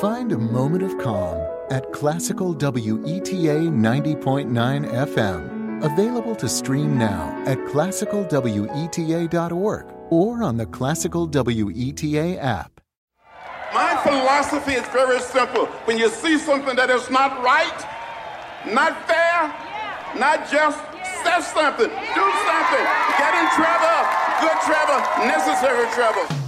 Find a moment of calm at Classical WETA 90.9 FM. Available to stream now at classicalweta.org or on the Classical WETA app. My philosophy is very simple. When you see something that is not right, not fair, not just, say something, do something, get in trouble, good trouble, necessary trouble.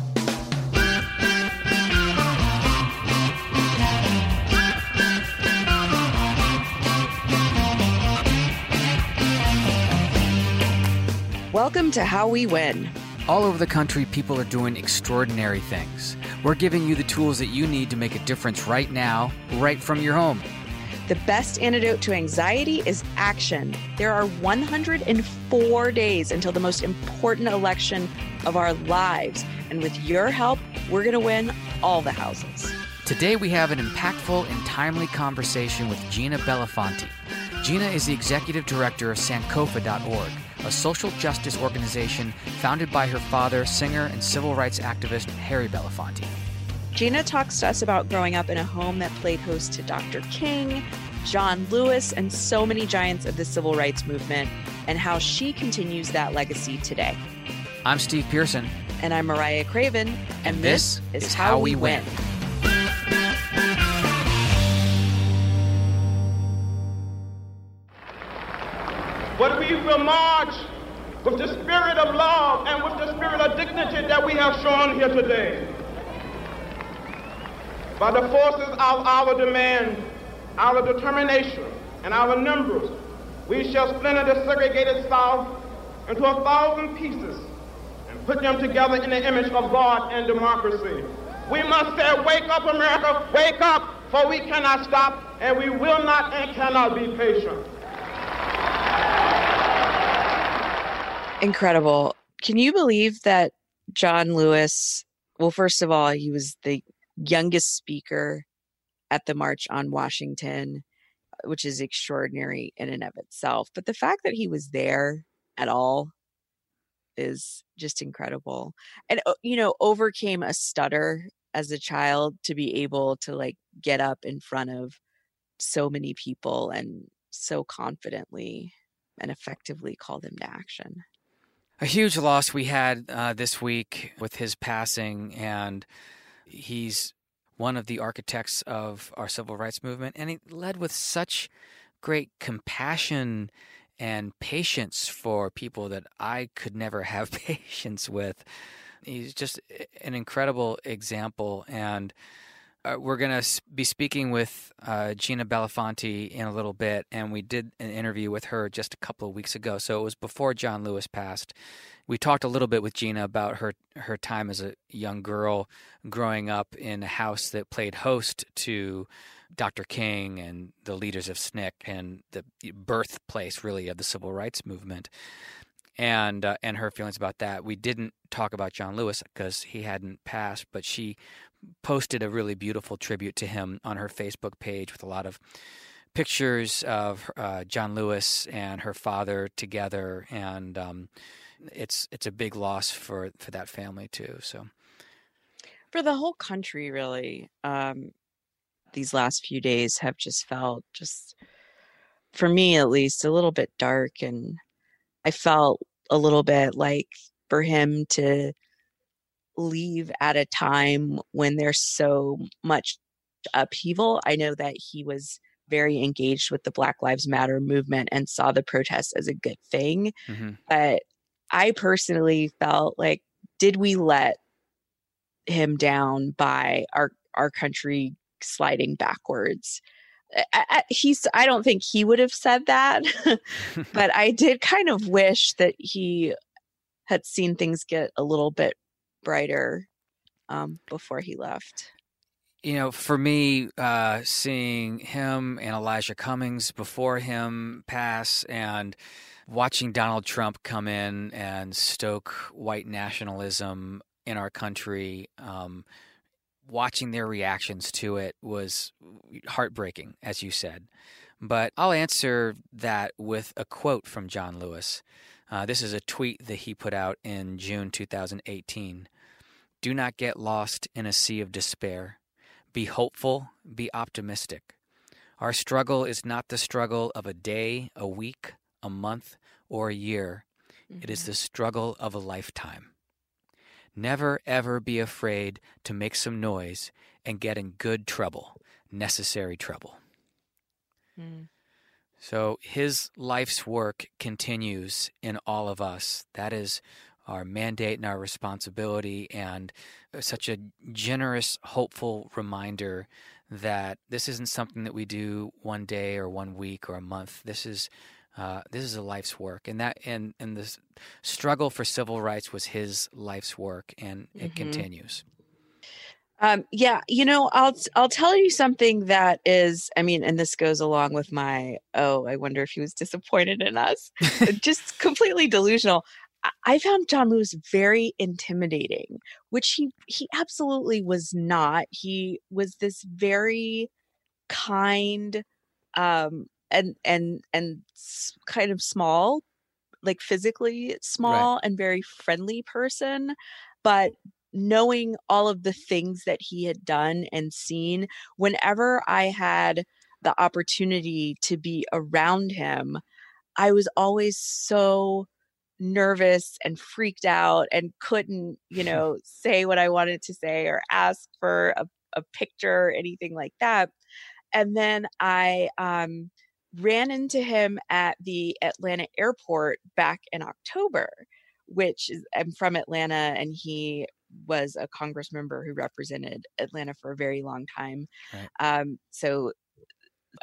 Welcome to How We Win. All over the country, people are doing extraordinary things. We're giving you the tools that you need to make a difference right now, right from your home. The best antidote to anxiety is action. There are 104 days until the most important election of our lives. And with your help, we're going to win all the houses. Today, we have an impactful and timely conversation with Gina Belafonte. Gina is the executive director of Sankofa.org, a social justice organization founded by her father, singer and civil rights activist Harry Belafonte. Gina talks to us about growing up in a home that played host to Dr. King, John Lewis, and so many giants of the civil rights movement, and how she continues that legacy today. I'm Steve Pearson. And I'm Mariah Craven. And, and this, this, is How, We win. win. We will march with the spirit of love and with the spirit of dignity that we have shown here today. By the forces of our demand, our determination, and our numbers, we shall splinter the segregated South into a thousand pieces and put them together in the image of God and democracy. We must say, wake up, America, wake up, for we cannot stop, and we will not and cannot be patient. Incredible. Can you believe that John Lewis, well, first of all, he was the youngest speaker at the March on Washington, which is extraordinary in and of itself. But the fact that he was there at all is just incredible. And, uh, you know, overcame a stutter as a child to be able to like get up in front of so many people and so confidently and effectively call them to action a huge loss we had uh, this week with his passing, and he's one of the architects of our civil rights movement, and he led with such great compassion and patience for people that I could never have patience with. He's just an incredible example, and uh, we're going to be speaking with uh, Gina Belafonte in a little bit, and we did an interview with her just a couple of weeks ago. So it was before John Lewis passed. We talked a little bit with Gina about her her time as a young girl growing up in a house that played host to Dr. King and the leaders of SNCC and the birthplace, really, of the civil rights movement and uh, and her feelings about that. We didn't talk about John Lewis because he hadn't passed, but she posted a really beautiful tribute to him on her Facebook page with a lot of pictures of uh, John Lewis and her father together, and um, it's it's a big loss for for that family too. So, for the whole country, really, um, these last few days have just felt just for me at least a little bit dark, and I felt a little bit like for him to leave at a time when there's so much upheaval. I know that he was very engaged with the Black Lives Matter movement and saw the protests as a good thing. Mm-hmm. But I personally felt like, did we let him down by our our country sliding backwards? I, he's I don't think he would have said that, but I did kind of wish that he had seen things get a little bit brighter um, before he left. You know, for me, uh, seeing him and Elijah Cummings before him pass and watching Donald Trump come in and stoke white nationalism in our country, um, watching their reactions to it was heartbreaking, as you said. But I'll answer that with a quote from John Lewis. Uh, this is a tweet that he put out in June 2018. Do not get lost in a sea of despair. be hopeful, be optimistic. Our struggle is not the struggle of a day, a week, a month, or a year. Mm-hmm. It is mm-hmm. the struggle of a lifetime. Never ever be afraid to make some noise and get in good trouble, necessary trouble. Mm. So his life's work continues in all of us. That is our mandate and our responsibility, and such a generous, hopeful reminder that this isn't something that we do one day or one week or a month. This is uh, this is a life's work, and that and and the struggle for civil rights was his life's work, and it mm-hmm. continues. Um, yeah, you know, I'll I'll tell you something that is, I mean, and this goes along with my, oh, I wonder if he was disappointed in us, just completely delusional. I found John Lewis very intimidating, which he he absolutely was not. He was this very kind, um, and and and kind of small, like physically small right. and very friendly person, but knowing all of the things that he had done and seen, whenever I had the opportunity to be around him, I was always so nervous and freaked out and couldn't, you know, say what I wanted to say or ask for a, a picture or anything like that. And then I um, ran into him at the Atlanta airport back in October, which is, I'm from Atlanta and he was a congress member who represented Atlanta for a very long time. Right. Um, so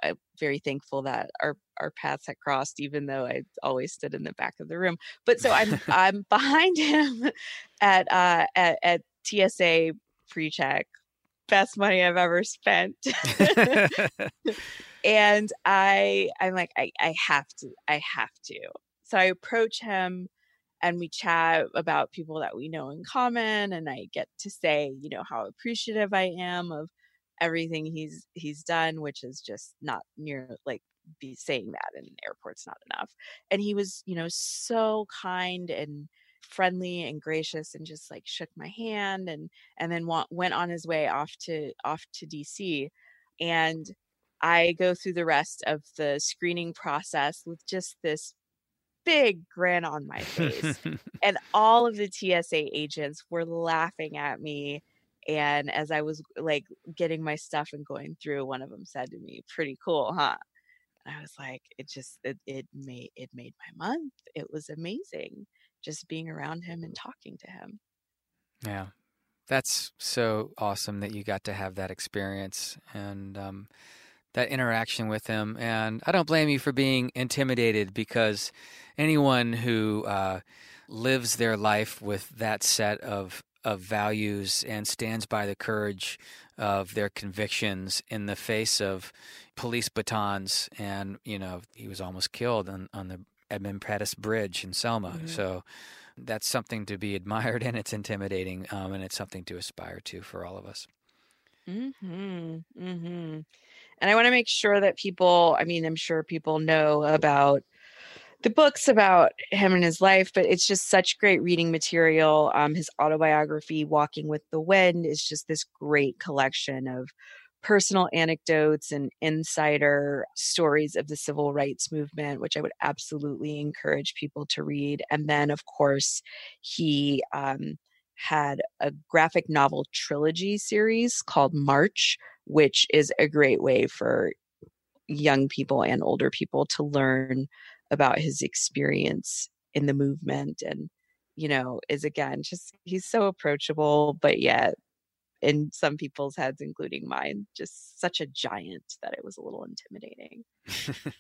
I'm very thankful that our our paths had crossed, even though I always stood in the back of the room. But so I'm I'm behind him at uh at, at TSA pre-check, best money I've ever spent. and I I'm like I I have to I have to. So I approach him and we chat about people that we know in common and I get to say, you know, how appreciative I am of everything he's he's done, which is just not near like be saying that in an airport's not enough. And he was, you know, so kind and friendly and gracious and just like shook my hand and and then went on his way off to off to DC and I go through the rest of the screening process with just this big grin on my face. and all of the TSA agents were laughing at me. And as I was like getting my stuff and going through, one of them said to me, Pretty cool, huh? And I was like, it just it, it made it made my month. It was amazing just being around him and talking to him. Yeah. That's so awesome that you got to have that experience. And um that interaction with him. And I don't blame you for being intimidated because anyone who uh, lives their life with that set of of values and stands by the courage of their convictions in the face of police batons and you know he was almost killed on, on the Edmund Pettus Bridge in Selma. Mm-hmm. So that's something to be admired and it's intimidating um, and it's something to aspire to for all of us. Mhm. Mhm. And I want to make sure that people, I mean, I'm sure people know about the books about him and his life, but it's just such great reading material. Um, his autobiography, Walking with the Wind, is just this great collection of personal anecdotes and insider stories of the civil rights movement, which I would absolutely encourage people to read. And then, of course, he um, had a graphic novel trilogy series called March, which is a great way for young people and older people to learn about his experience in the movement and you know is again just he's so approachable but yet in some people's heads including mine just such a giant that it was a little intimidating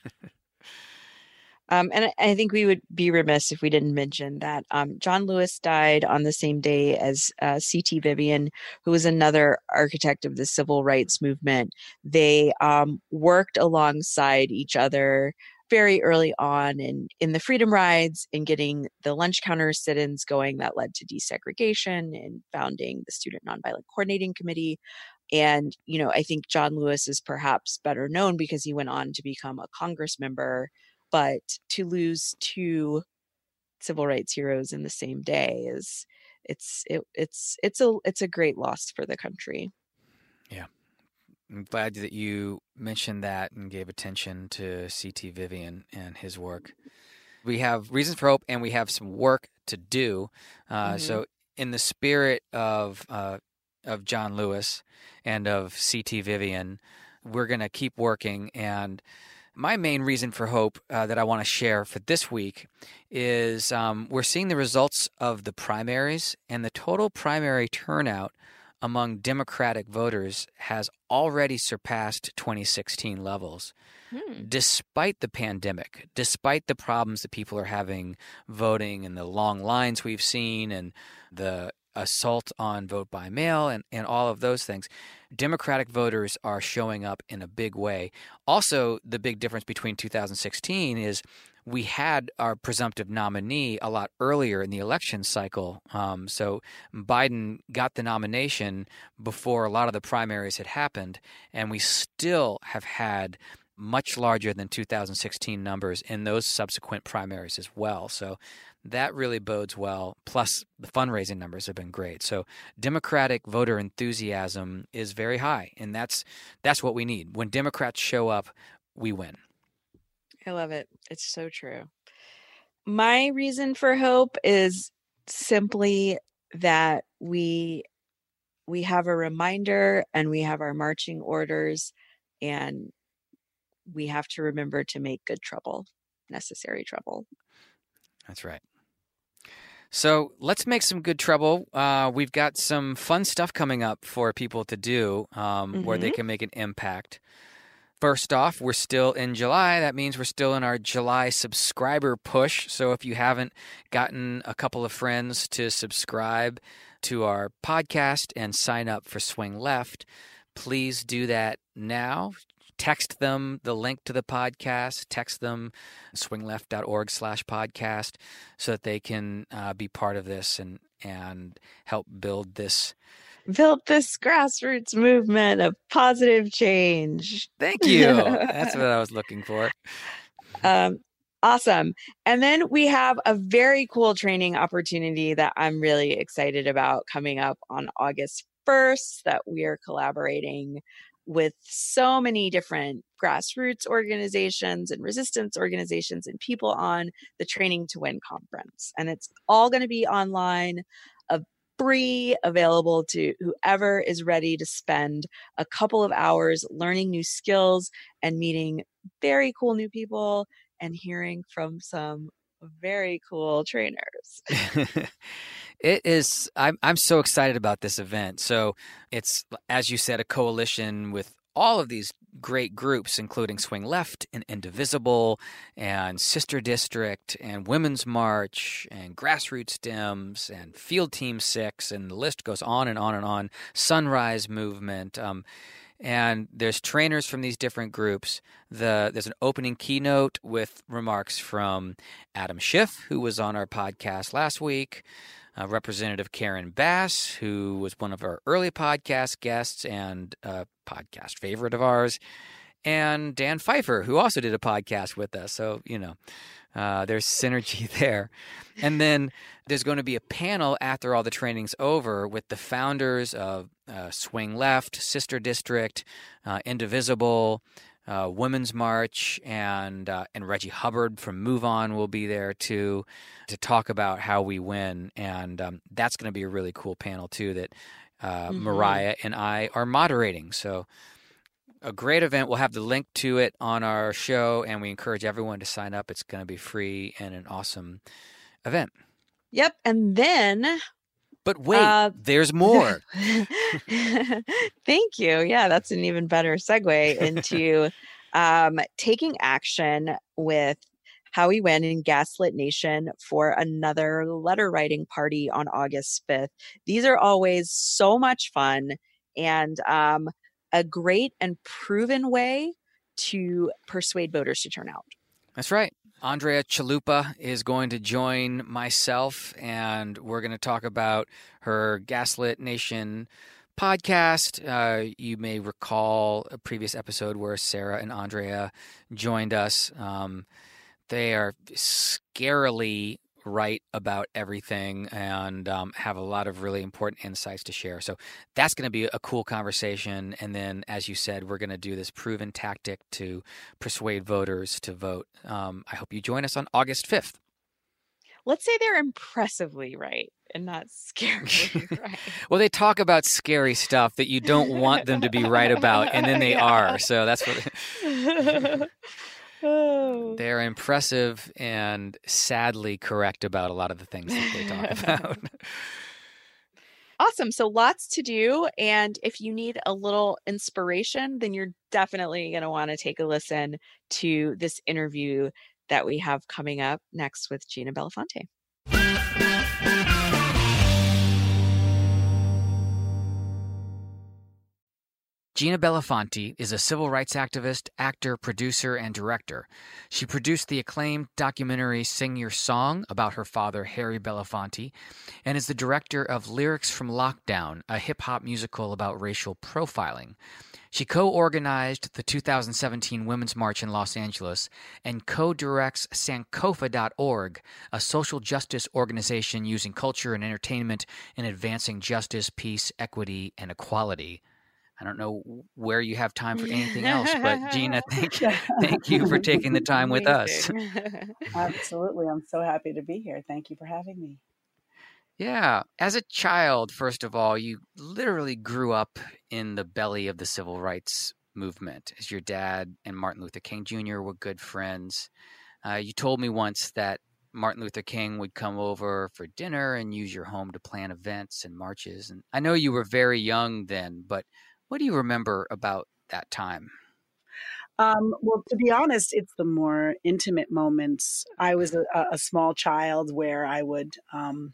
Um, and I think we would be remiss if we didn't mention that um, John Lewis died on the same day as uh, C.T. Vivian, who was another architect of the civil rights movement. They um, worked alongside each other very early on in, in the freedom rides and getting the lunch counter sit-ins going that led to desegregation and founding the student nonviolent coordinating committee and you know i think john lewis is perhaps better known because he went on to become a congress member but to lose two civil rights heroes in the same day is it's it, it's it's a it's a great loss for the country yeah I'm glad that you mentioned that and gave attention to CT Vivian and his work. We have reasons for hope, and we have some work to do. Uh, Mhm. So, in the spirit of uh, of John Lewis and of CT Vivian, we're going to keep working. And my main reason for hope uh, that I want to share for this week is um, we're seeing the results of the primaries, and the total primary turnout among Democratic voters has already surpassed 2016 levels, Hmm. despite the pandemic, despite the problems that people are having voting and the long lines we've seen and the assault on vote by mail and, and all of those things. Democratic voters are showing up in a big way. Also, the big difference between 2016 is we had our presumptive nominee a lot earlier in the election cycle. Um, so Biden got the nomination before a lot of the primaries had happened, and we still have had much larger than 2016 numbers in those subsequent primaries as well. So that really bodes well. Plus, the fundraising numbers have been great. So Democratic voter enthusiasm is very high, and that's that's what we need. When Democrats show up, we win. I love it. It's so true. My reason for hope is simply that we we have a reminder and we have our marching orders and we have to remember to make good trouble, necessary trouble. That's right. So let's make some good trouble. Uh, we've got some fun stuff coming up for people to do um, where they can make an impact. First off, we're still in July. That means we're still in our July subscriber push. So if you haven't gotten a couple of friends to subscribe to our podcast and sign up for Swing Left, please do that now. Text them the link to the podcast. Text them swingleft.org slash podcast so that they can uh, be part of this and, and help build this Built this grassroots movement of positive change. Thank you. That's what I was looking for. Um, awesome. And then we have a very cool training opportunity that I'm really excited about coming up on August 1st that we are collaborating with so many different grassroots organizations and resistance organizations and people on the Training to Win conference. And it's all going to be online, free, available to whoever is ready to spend a couple of hours learning new skills and meeting very cool new people and hearing from some very cool trainers. it is I'm I'm so excited about this event. So it's as you said a coalition with all of these great groups, including Swing Left and Indivisible and Sister District and Women's March and Grassroots Dems and Field Team Six, and the list goes on and on and on. Sunrise Movement. Um, and there's trainers from these different groups. The there's an opening keynote with remarks from Adam Schiff, who was on our podcast last week. Uh, Representative Karen Bass, who was one of our early podcast guests and a podcast favorite of ours, and Dan Pfeiffer, who also did a podcast with us. So, you know, uh, there's synergy there. And then there's going to be a panel after all the training's over with the founders of uh, Swing Left, Sister District, uh, Indivisible, uh, Women's March, and uh, and Reggie Hubbard from Move On will be there too to talk about how we win, and um, that's going to be a really cool panel too that uh, Mhm. Mariah and I are moderating. So a great event. We'll have the link to it on our show, and we encourage everyone to sign up. It's going to be free and an awesome event. Yep. And then But wait, Uh, there's more. Thank you. Yeah, that's an even better segue into um, taking action with How We Win in Gaslit Nation for another letter writing party on August 5th. These are always so much fun and um, a great and proven way to persuade voters to turn out. That's right. Andrea Chalupa is going to join myself, and we're going to talk about her Gaslit Nation podcast. Uh, you may recall a previous episode where Sarah and Andrea joined us. Um, they are scarily right about everything and um, have a lot of really important insights to share. So that's going to be a cool conversation. And then, as you said, we're going to do this proven tactic to persuade voters to vote. Um, I hope you join us on August 5th. Let's say they're impressively right and not scary. right. well, they talk about scary stuff that you don't want them to be right about, and then they yeah. are. So that's what. Oh. They're impressive and sadly correct about a lot of the things that they talk about. Awesome. So lots to do. And if you need a little inspiration, then you're definitely going to want to take a listen to this interview that we have coming up next with Gina Belafonte. Gina Belafonte is a civil rights activist, actor, producer, and director. She produced the acclaimed documentary Sing Your Song about her father, Harry Belafonte, and is the director of Lyrics from Lockdown, a hip hop musical about racial profiling. She co organized the 2017 Women's March in Los Angeles and co directs Sankofa.org, a social justice organization using culture and entertainment in advancing justice, peace, equity, and equality. I don't know where you have time for anything else, but Gina, thank thank you for taking the time with us. Absolutely, I'm so happy to be here. Thank you for having me. Yeah, as a child, first of all, you literally grew up in the belly of the civil rights movement. As your dad and Martin Luther King Jr. were good friends. Uh, you told me once that Martin Luther King would come over for dinner and use your home to plan events and marches. And I know you were very young then, but what do you remember about that time? Um, well, to be honest, it's the more intimate moments. I was a, a small child where I would um,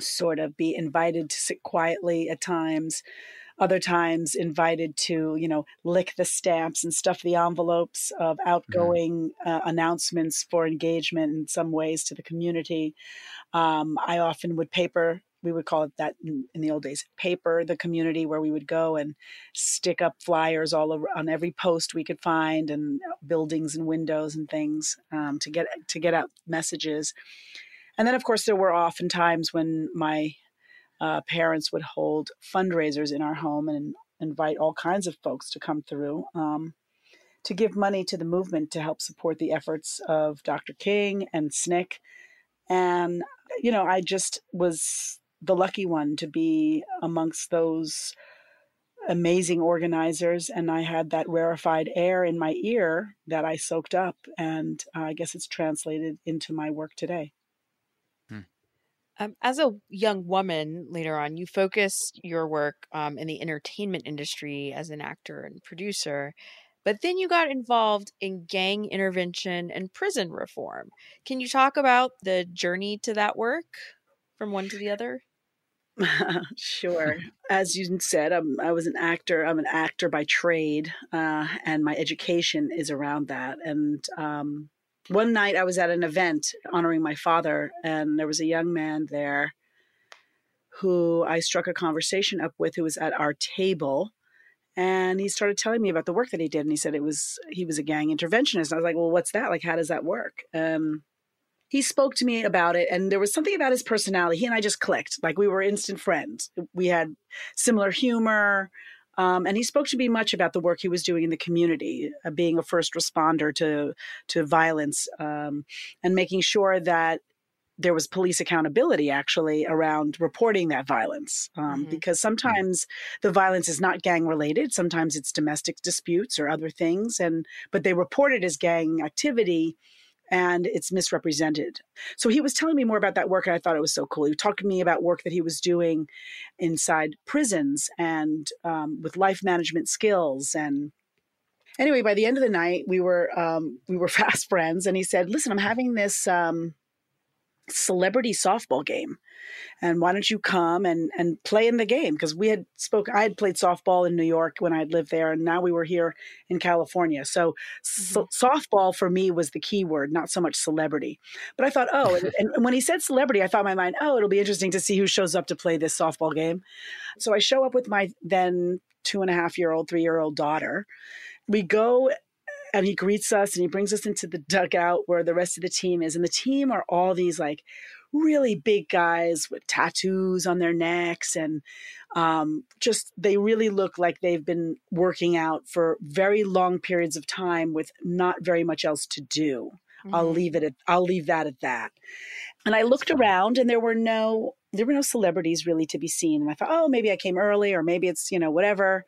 sort of be invited to sit quietly at times, other times invited to, you know, lick the stamps and stuff the envelopes of mm-hmm. outgoing uh, announcements for engagement in some ways to the community. Um, I often would paper we would call it that in, the old days paper the community where we would go and stick up flyers all over on every post we could find and buildings and windows and things um, to get to get out messages. And then of course there were often times when my uh, parents would hold fundraisers in our home and invite all kinds of folks to come through um, to give money to the movement to help support the efforts of dr king and SNCC and you know i just was the lucky one to be amongst those amazing organizers and i had that rarefied air in my ear that i soaked up and uh, i guess it's translated into my work today. Hmm. um, as a young woman later on you focused your work um, in the entertainment industry as an actor and producer but then you got involved in gang intervention and prison reform. Can you talk about the journey to that work from one to the other sure. As you said, I'm, I was an actor. I'm an actor by trade, uh, and my education is around that. And um, one night I was at an event honoring my father, and there was a young man there who I struck a conversation up with who was at our table. And he started telling me about the work that he did. And he said it was, he was a gang interventionist. And I was like, well, what's that? Like, how does that work? Um, he spoke to me about it and there was something about his personality. He and i just clicked. Like we were instant friends. We had similar humor um, and he spoke to me much about the work he was doing in the community uh, being a first responder to to violence um, and making sure that there was police accountability actually around reporting that violence um, mm-hmm. because sometimes the violence is not gang related. Sometimes it's domestic disputes or other things and but they report it as gang activity and it's misrepresented. So he was telling me more about that work, and I thought it was so cool. He talked to me about work that he was doing inside prisons and um, with life management skills and anyway by the end of the night we were um, we were fast friends and he said listen i'm having this um, celebrity softball game and why don't you come and and play in the game? Because we had spoke i had played softball in new york when i had lived there and now we were here in california. So, mm-hmm. so softball for me was the key word not so much celebrity. But i thought oh and, and when he said celebrity i thought in my mind oh it'll be interesting to see who shows up to play this softball game. So i show up with my then two and a half year old three year old daughter. We go and he greets us and he brings us into the dugout where the rest of the team is. And the team are all these like really big guys with tattoos on their necks and um, just they really look like they've been working out for very long periods of time with not very much else to do. Mm-hmm. I'll leave it at I'll leave that at that. And I looked around and there were no there were no celebrities really to be seen. And I thought, oh, maybe I came early or maybe it's, you know, whatever.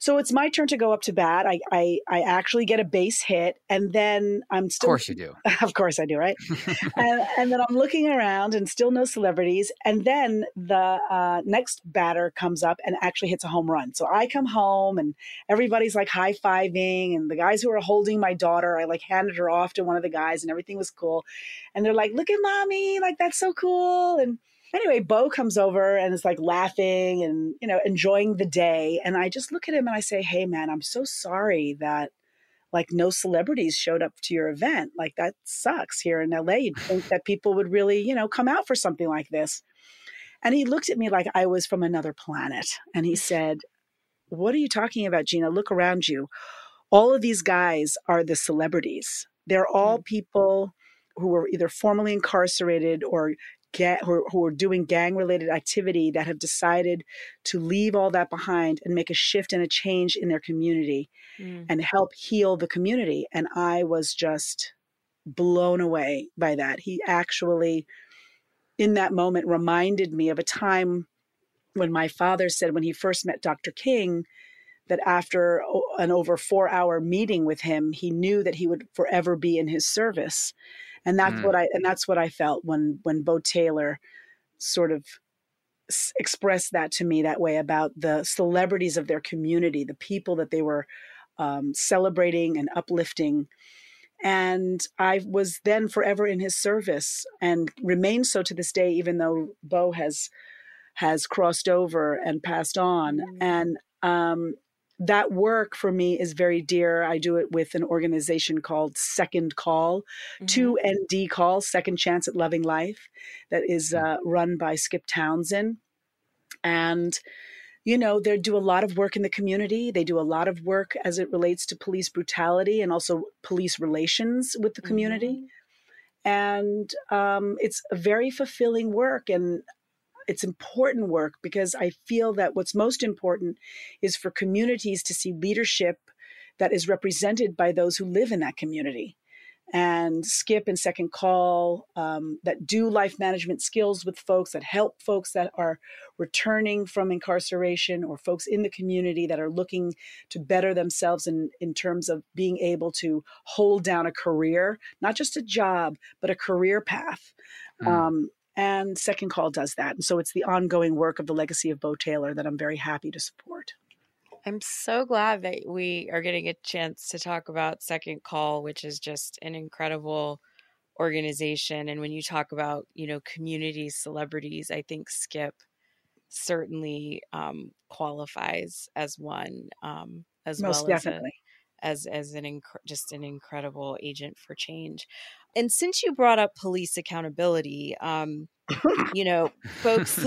So it's my turn to go up to bat. I, I, I actually get a base hit, and then I'm still. Of course you do. of course I do, right? and, and, then I'm looking around, and still no celebrities. And then the uh, next batter comes up and actually hits a home run. So I come home, and everybody's like high fiving, and the guys who are holding my daughter, I like handed her off to one of the guys, and everything was cool. And they're like, "Look at mommy! Like that's so cool!" and anyway, Bo comes over and is like laughing and, you know, enjoying the day. And I just look at him and I say, Hey, man, I'm so sorry that like no celebrities showed up to your event. Like that sucks here in LA. You'd think that people would really, you know, come out for something like this. And he looked at me like I was from another planet. And he said, What are you talking about, Gina? Look around you. All of these guys are the celebrities. They're all mm. people who were either formerly incarcerated or get who, who are doing gang related activity that have decided to leave all that behind and make a shift and a change in their community mm. and help heal the community. And i was just blown away by that. He actually in that moment reminded me of a time when my father said when he first met dr king that after an over four hour meeting with him he knew that he would forever be in his service and that's mm. what I and that's what I felt when when Bo Taylor sort of s- expressed that to me that way about the celebrities of their community, the people that they were um, celebrating and uplifting. And I was then forever in his service and remain so to this day, even though Bo has has crossed over and passed on. Mm. And um, that work for me is very dear. I do it with an organization called Second Call, mm-hmm. 2ND Call, Second Chance at Loving Life, that is uh, run by Skip Townsend. And, you know, they do a lot of work in the community. They do a lot of work as it relates to police brutality and also police relations with the community. Mm-hmm. And um, it's a very fulfilling work. And it's important work because I feel that what's most important is for communities to see leadership that is represented by those who live in that community. And Skip and Second Call um, that do life management skills with folks that help folks that are returning from incarceration or folks in the community that are looking to better themselves in, in terms of being able to hold down a career, not just a job, but a career path. Mm. Um, and Second Call does that. And so it's the ongoing work of the legacy of Bo Taylor that I'm very happy to support. I'm so glad that we are getting a chance to talk about Second Call, which is just an incredible organization. And when you talk about, you know, community celebrities, I think Skip certainly um, qualifies as one, um, as Most well definitely. as as as an inc- just an incredible agent for change. And since you brought up police accountability, um, you know, folks,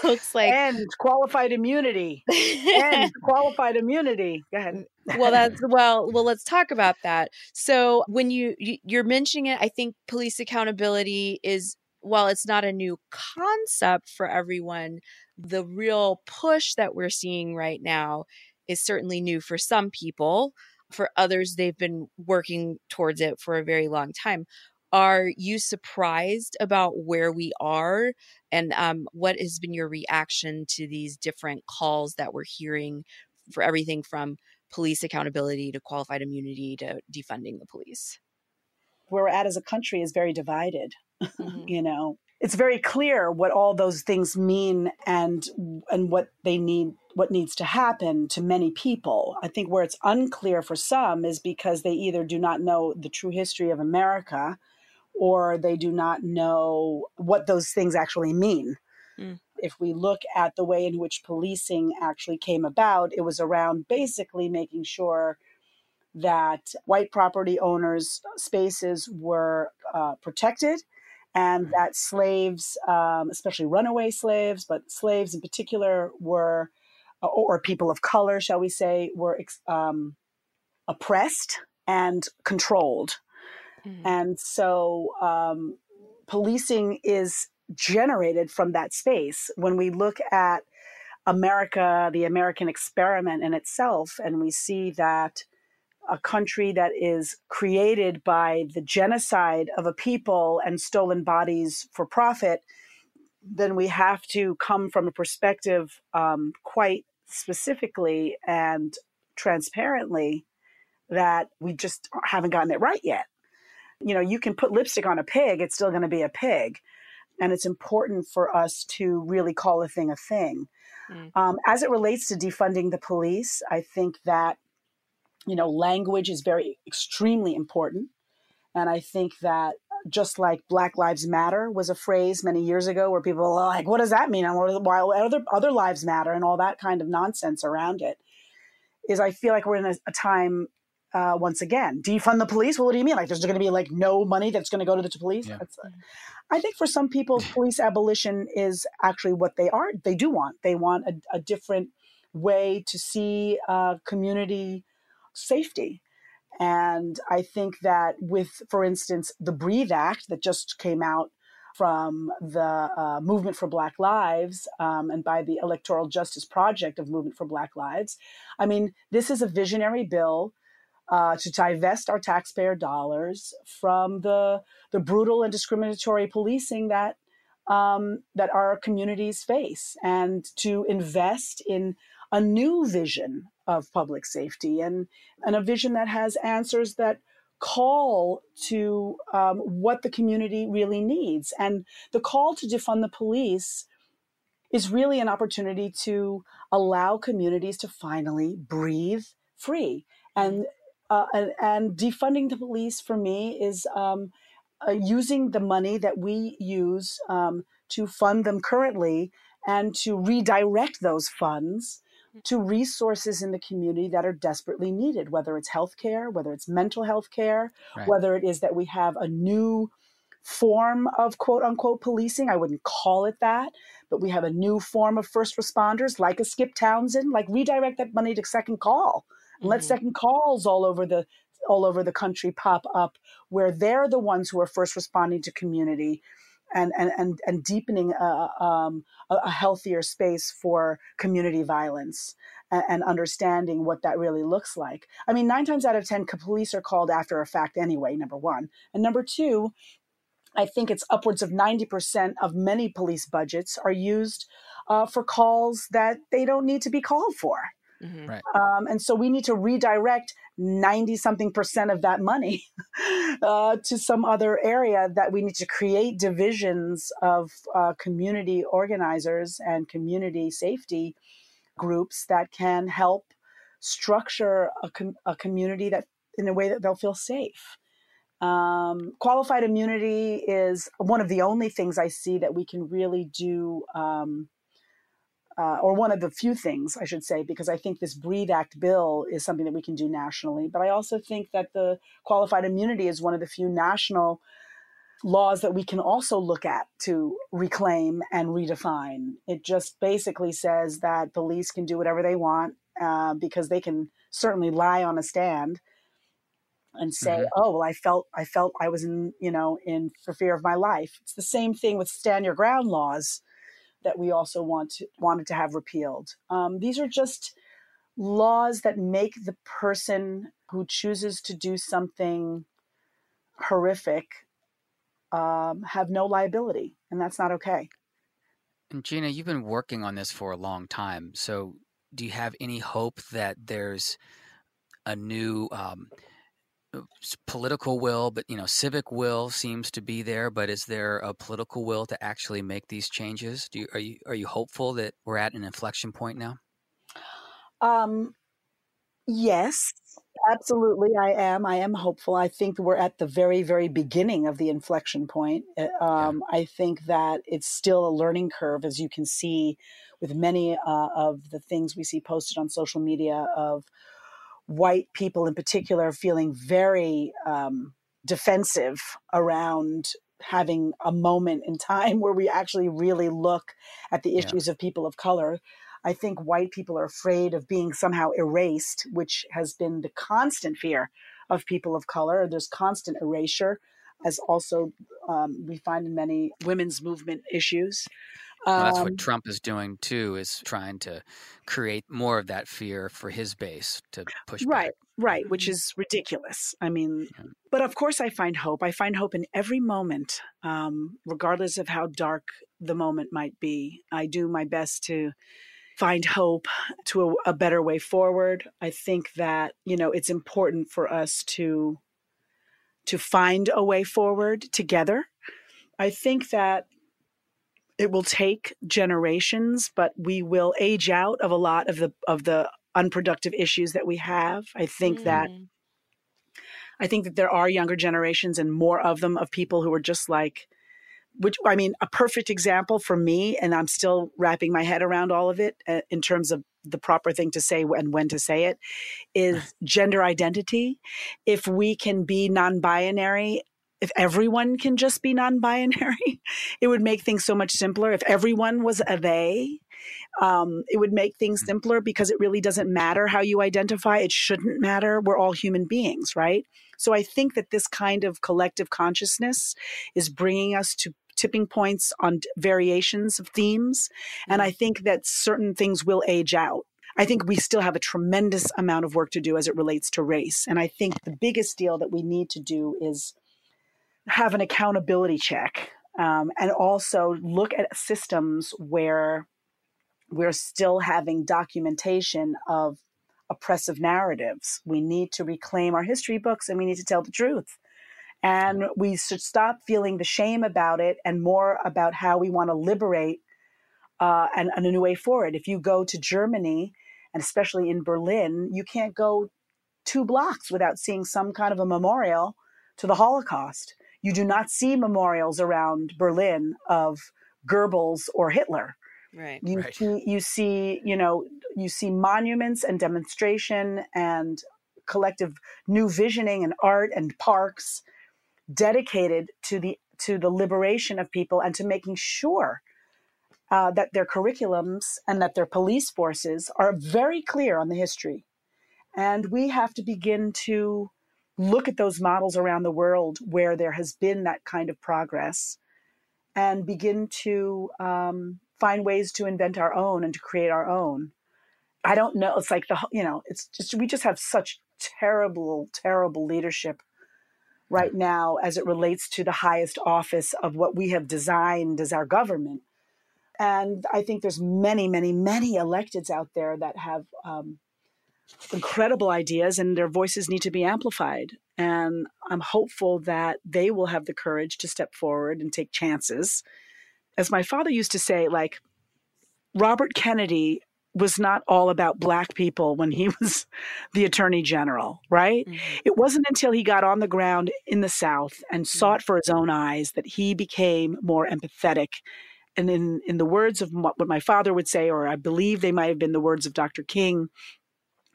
folks like and qualified immunity and qualified immunity. Go ahead. well, that's well. Well, let's talk about that. So, when you, you you're mentioning it, I think police accountability is while it's not a new concept for everyone, the real push that we're seeing right now is certainly new for some people. For others, they've been working towards it for a very long time. Are you surprised about where we are? And um, what has been your reaction to these different calls that we're hearing for everything from police accountability to qualified immunity to defunding the police? Where we're at as a country is very divided. Mm-hmm. you know, it's very clear what all those things mean and and what they need what needs to happen to many people. I think where it's unclear for some is because they either do not know the true history of America or they do not know what those things actually mean. Mm. If we look at the way in which policing actually came about, it was around basically making sure that white property owners' spaces were uh, protected and mm. that slaves, um, especially runaway slaves, but slaves in particular, were, or people of color, shall we say, were um, oppressed and controlled. Mm-hmm. And so um, policing is generated from that space. When we look at America, the American experiment in itself, and we see that a country that is created by the genocide of a people and stolen bodies for profit, then we have to come from a perspective um, quite specifically and transparently that we just haven't gotten it right yet. You know, you can put lipstick on a pig, it's still going to be a pig. And it's important for us to really call a thing a thing. Mm. Um, as it relates to defunding the police, I think that, you know, language is very extremely important. And I think that just like Black Lives Matter was a phrase many years ago where people were like, what does that mean? And while other, other lives matter and all that kind of nonsense around it is I feel like we're in a, a time uh, once again, defund the police. Well, what do you mean? Like, there's going to be like no money that's going to go to the police? Yeah. Uh, I think for some people, police abolition is actually what they are. They do want. They want a, a different way to see uh, community safety. And I think that with, for instance, the Breathe Act that just came out from the uh, Movement for Black Lives um, and by the Electoral Justice Project of Movement for Black Lives. I mean, this is a visionary bill uh, to divest our taxpayer dollars from the the brutal and discriminatory policing that um, that our communities face, and to invest in a new vision of public safety and and a vision that has answers that call to um, what the community really needs. And the call to defund the police is really an opportunity to allow communities to finally breathe free. And uh, and, and, defunding the police for me is um, uh, using the money that we use um, to fund them currently and to redirect those funds to resources in the community that are desperately needed, whether it's healthcare, whether it's mental health care, right. whether it is that we have a new form of quote unquote policing. I wouldn't call it that, but we have a new form of first responders like a Skip Townsend, like redirect that money to second call mm-hmm. let second calls all over the all over the country pop up where they're the ones who are first responding to community and and and, and deepening a, um, a healthier space for community violence and, and, understanding what that really looks like. I mean, nine times out of ten, police are called after a fact anyway. Number one, and number two, I think it's upwards of ninety percent of many police budgets are used uh, for calls that they don't need to be called for. Mm-hmm. Right. Um, and so we need to redirect 90 something percent of that money uh, to some other area that we need to create divisions of uh, community organizers and community safety groups that can help structure a, com- a community that in a way that they'll feel safe. Um, qualified immunity is one of the only things I see that we can really do um, uh, or one of the few things I should say, because I think this Breathe Act bill is something that we can do nationally. But I also think that the qualified immunity is one of the few national laws that we can also look at to reclaim and redefine. It just basically says that police can do whatever they want uh, because they can certainly lie on a stand and say, mm-hmm. "Oh, well, I felt I felt I was in you know in for fear of my life." It's the same thing with stand your ground laws that we also want to, wanted to have repealed. Um, these are just laws that make the person who chooses to do something horrific um, have no liability, and that's not okay. And Gina, you've been working on this for a long time. So, do you have any hope that there's a new um, political will, but you know, civic will seems to be there. But is there a political will to actually make these changes? Do you, are you are you hopeful that we're at an inflection point now? Um, yes, absolutely. I am. I am hopeful. I think we're at the very, very beginning of the inflection point. Uh, um, yeah. I think that it's still a learning curve, as you can see with many uh, of the things we see posted on social media of white people in particular feeling very um, defensive around having a moment in time where we actually really look at the issues yeah. of people of color. I think white people are afraid of being somehow erased, which has been the constant fear of people of color. There's constant erasure, as also um, we find in many women's movement issues. Well, that's what Um, Trump is doing too, is trying to create more of that fear for his base to push right back. right which is ridiculous. I mean Yeah. but of course i find hope. I find hope in every moment um, regardless of how dark the moment might be. I do my best to find hope to a, a better way forward. I think that you know it's important for us to to find a way forward together. I think that it will take generations but we will age out of a lot of the of the unproductive issues that we have i think that Mm. I think that there are younger generations and more of them of people who are just like, which I mean, a perfect example for me, and I'm still wrapping my head around all of it uh, in terms of the proper thing to say and when to say it, is gender identity. If we can be non binary, if everyone can just be non binary, it would make things so much simpler. If everyone was a they, um, it would make things simpler because it really doesn't matter how you identify. It shouldn't matter. We're all human beings, right? So I think that this kind of collective consciousness is bringing us to tipping points on variations of themes. And I think that certain things will age out. I think we still have a tremendous amount of work to do as it relates to race. And I think the biggest deal that we need to do is have an accountability check um, and also look at systems where we're still having documentation of oppressive narratives. We need to reclaim our history books and we need to tell the truth. And we should stop feeling the shame about it and more about how we want to liberate uh, and, and a new way forward. If you go to Germany, and especially in Berlin, you can't go two blocks without seeing some kind of a memorial to the Holocaust. You do not see memorials around Berlin of Goebbels or Hitler Right. you Right. see you see you know you see monuments and demonstration and collective new visioning and art and parks dedicated to the to the liberation of people and to making sure uh, that their curriculums and that their police forces are very clear on the history and we have to begin to look at those models around the world where there has been that kind of progress and begin to um, find ways to invent our own and to create our own. I don't know. It's like the you know, it's just we just have such terrible, terrible leadership right now as it relates to the highest office of what we have designed as our government. And I think there's many, many, many electeds out there that have um, incredible ideas, and their voices need to be amplified. And I'm hopeful that they will have the courage to step forward and take chances. As my father used to say, like Robert Kennedy was not all about black people when he was the attorney general, right? Mhm. It wasn't until he got on the ground in the South and saw it for his own eyes that he became more empathetic. And in, in the words of what my father would say, or I believe they might have been the words of Dr. King,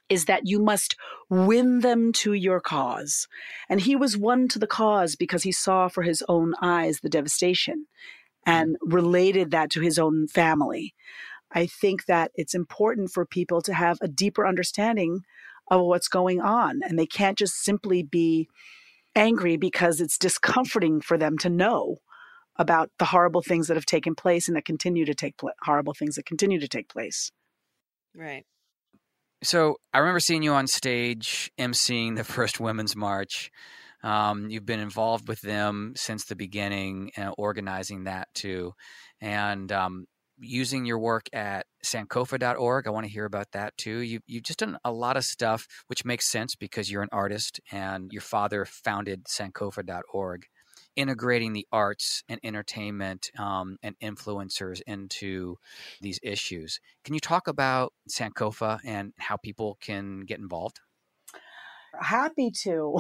is that you must win them to your cause. And he was won to the cause because he saw for his own eyes the devastation and related that to his own family. I think that it's important for people to have a deeper understanding of what's going on. And they can't just simply be angry because it's discomforting for them to know about the horrible things that have taken place and that continue to take place, horrible things that continue to take place. Right. So I remember seeing you on stage emceeing the first Women's March. Um, you've been involved with them since the beginning, uh, organizing that too, and um, using your work at Sankofa.org. I want to hear about that too. You, you've just done a lot of stuff, which makes sense because you're an artist and your father founded Sankofa.org, integrating the arts and entertainment um, and influencers into these issues. Can you talk about Sankofa and how people can get involved? Happy to.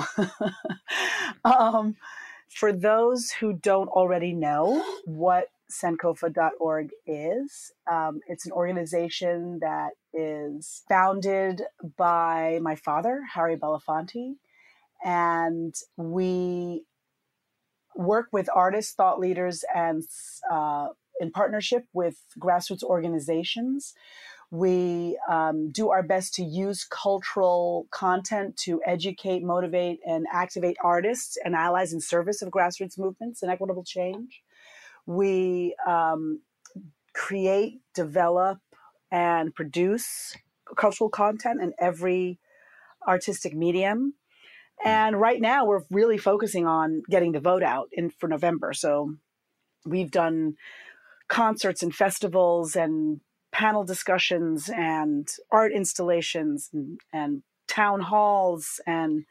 um, for those who don't already know what Sankofa.org is, um, it's an organization that is founded by my father, Harry Belafonte, and we work with artists, thought leaders, and uh, in partnership with grassroots organizations. We um, do our best to use cultural content to educate, motivate, and activate artists and allies in service of grassroots movements and equitable change. We um, create, develop, and produce cultural content in every artistic medium. And right now, we're really focusing on getting the vote out in for November. So we've done concerts and festivals and panel discussions and art installations and, and town halls and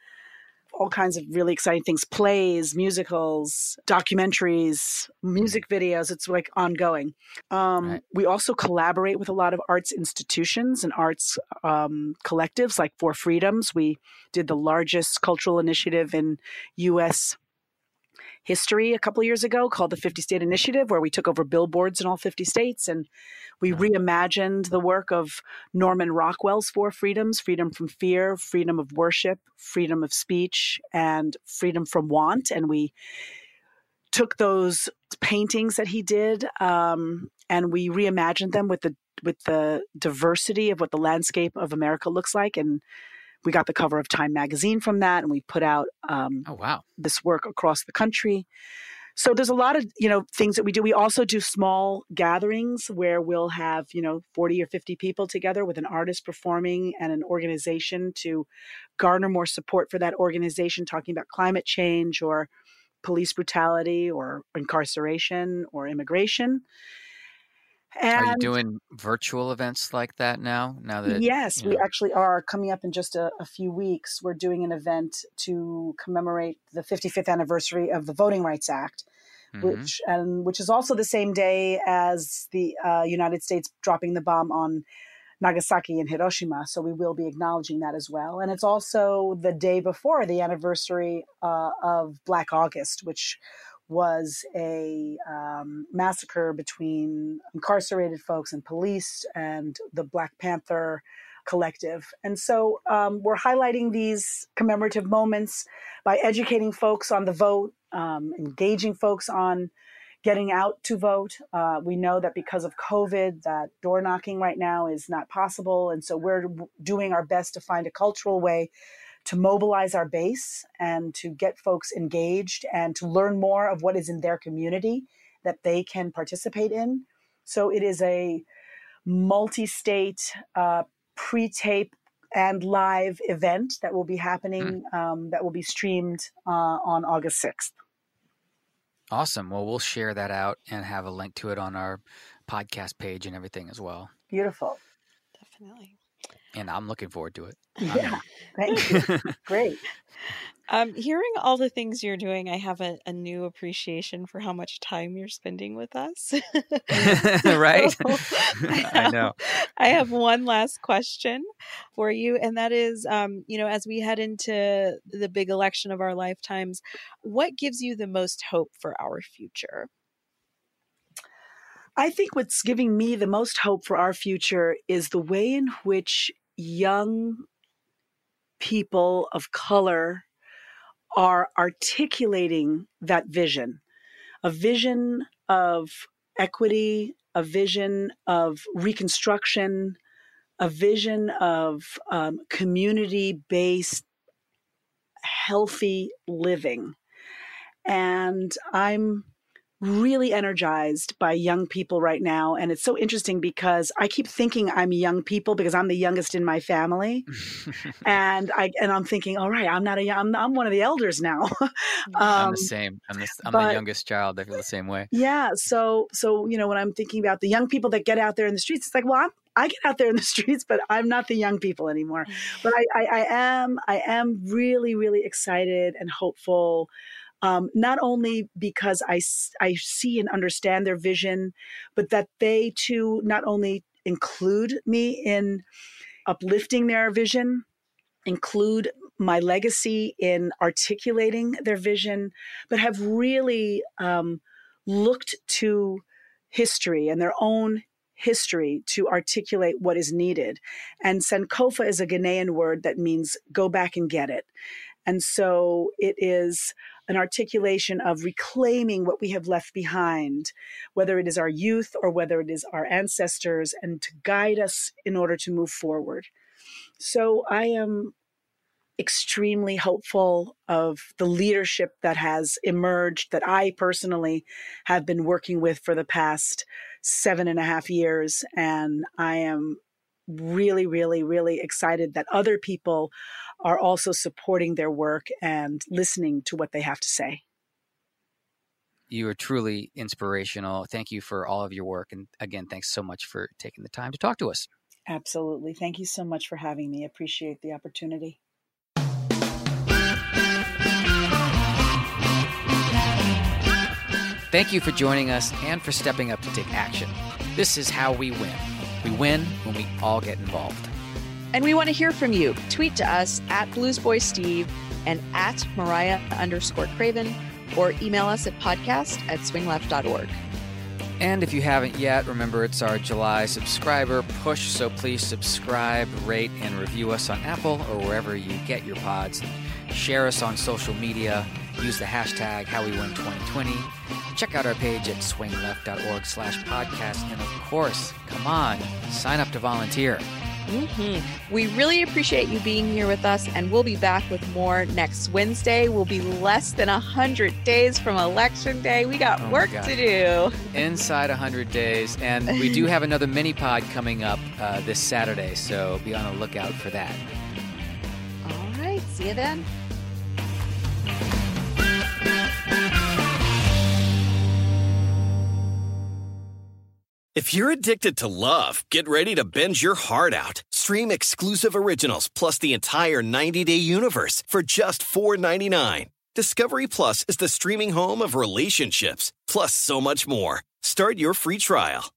all kinds of really exciting things plays musicals documentaries music videos. It's like ongoing. Um, right. we also collaborate with a lot of arts institutions and arts um, collectives like for freedoms. We did the largest cultural initiative in us history a couple years ago called the 50 State Initiative, where we took over billboards in all 50 states and we reimagined the work of Norman Rockwell's Four Freedoms freedom from fear, freedom of worship, freedom of speech, and freedom from want. And we took those paintings that he did um, and we reimagined them with the with the diversity of what the landscape of America looks like and we got the cover of Time magazine from that, and we put out um, oh wow this work across the country. So there's a lot of you know things that we do. We also do small gatherings where we'll have you know 40 or 50 people together with an artist performing and an organization to garner more support for that organization, talking about climate change or police brutality or incarceration or immigration. And are you doing virtual events like that now? Now that yes, we know. actually are coming up in just a, a, few weeks. We're doing an event to commemorate the 55th anniversary of the Voting Rights Act, mm-hmm. which and which is also the same day as the uh, United States dropping the bomb on Nagasaki and Hiroshima. So we will be acknowledging that as well. And it's also the day before the anniversary uh, of Black August, which was a um, massacre between incarcerated folks and police and the Black Panther collective. And so um, we're highlighting these commemorative moments by educating folks on the vote, um, engaging folks on getting out to vote. Uh, we know that because of COVID, that door knocking right now is not possible. And so we're doing our best to find a cultural way to mobilize our base and to get folks engaged and to learn more of what is in their community that they can participate in. So it is a multi state, uh, pre tape, and live event that will be happening, mm. um, that will be streamed uh, on August 6th. Awesome. Well, we'll share that out and have a link to it on our podcast page and everything as well. Beautiful. Definitely and I'm looking forward to it. Yeah, thank you. Great. Um, hearing all the things you're doing, I have a, a, new appreciation for how much time you're spending with us. right? So I, have, I, know. I have one last question for you, and that is um, you know, as we head into the big election of our lifetimes, what gives you the most hope for our future? I think what's giving me the most hope for our future is the way in which young people of color are articulating that vision a vision of equity, a vision of reconstruction, a vision of um, community based, healthy living. And I'm really energized by young people right now. And it's so interesting because I keep thinking I'm young people because I'm the youngest in my family. and I and I'm thinking, all right, I'm not a young, I'm, I'm one of the elders now. um, I'm the same. I'm the, I'm but, the youngest child. I feel the same way. Yeah. So, so, you know, when I'm thinking about the young people that get out there in the streets, it's like, well, I'm, I get out there in the streets, but I'm not the young people anymore. But I, I, I am, I am really, really excited and hopeful um, not only because I, I see and understand their vision, but that they too not only include me in uplifting their vision, include my legacy in articulating their vision, but have really um, looked to history and their own history to articulate what is needed. And Sankofa is a Ghanaian word that means go back and get it. And so it is an articulation of reclaiming what we have left behind, whether it is our youth or whether it is our ancestors, and to guide us in order to move forward. So I am extremely hopeful of the leadership that has emerged that I personally have been working with for the past seven and a half years. And I am really, really, really excited that other people are also supporting their work and listening to what they have to say. You are truly inspirational. Thank you for all of your work. And again, thanks so much for taking the time to talk to us. Absolutely. Thank you so much for having me. Appreciate the opportunity. Thank you for joining us and for stepping up to take action. This is how we win. We win when we all get involved. And we want to hear from you. Tweet to us at bluesboysteve and at Mariah underscore Craven or email us at podcast at swingleft.org. And if you haven't yet, remember it's our July subscriber push, so please subscribe, rate, and review us on Apple or wherever you get your pods. Share us on social media. Use the hashtag HowWeWin2020. Check out our page at swingleft.org slash podcast. And of course, come on, sign up to volunteer. Mm-hmm. We really appreciate you being here with us, and we'll be back with more next Wednesday. We'll be less than 100 days from Election Day. We got oh work to do. Inside 100 days. And we do have another mini pod coming up uh, this Saturday, so be on the lookout for that. All right. See you then. If you're addicted to love, get ready to binge your heart out. Stream exclusive originals plus the entire 90 day universe for just $4.99. Discovery Plus is the streaming home of relationships, plus so much more. Start your free trial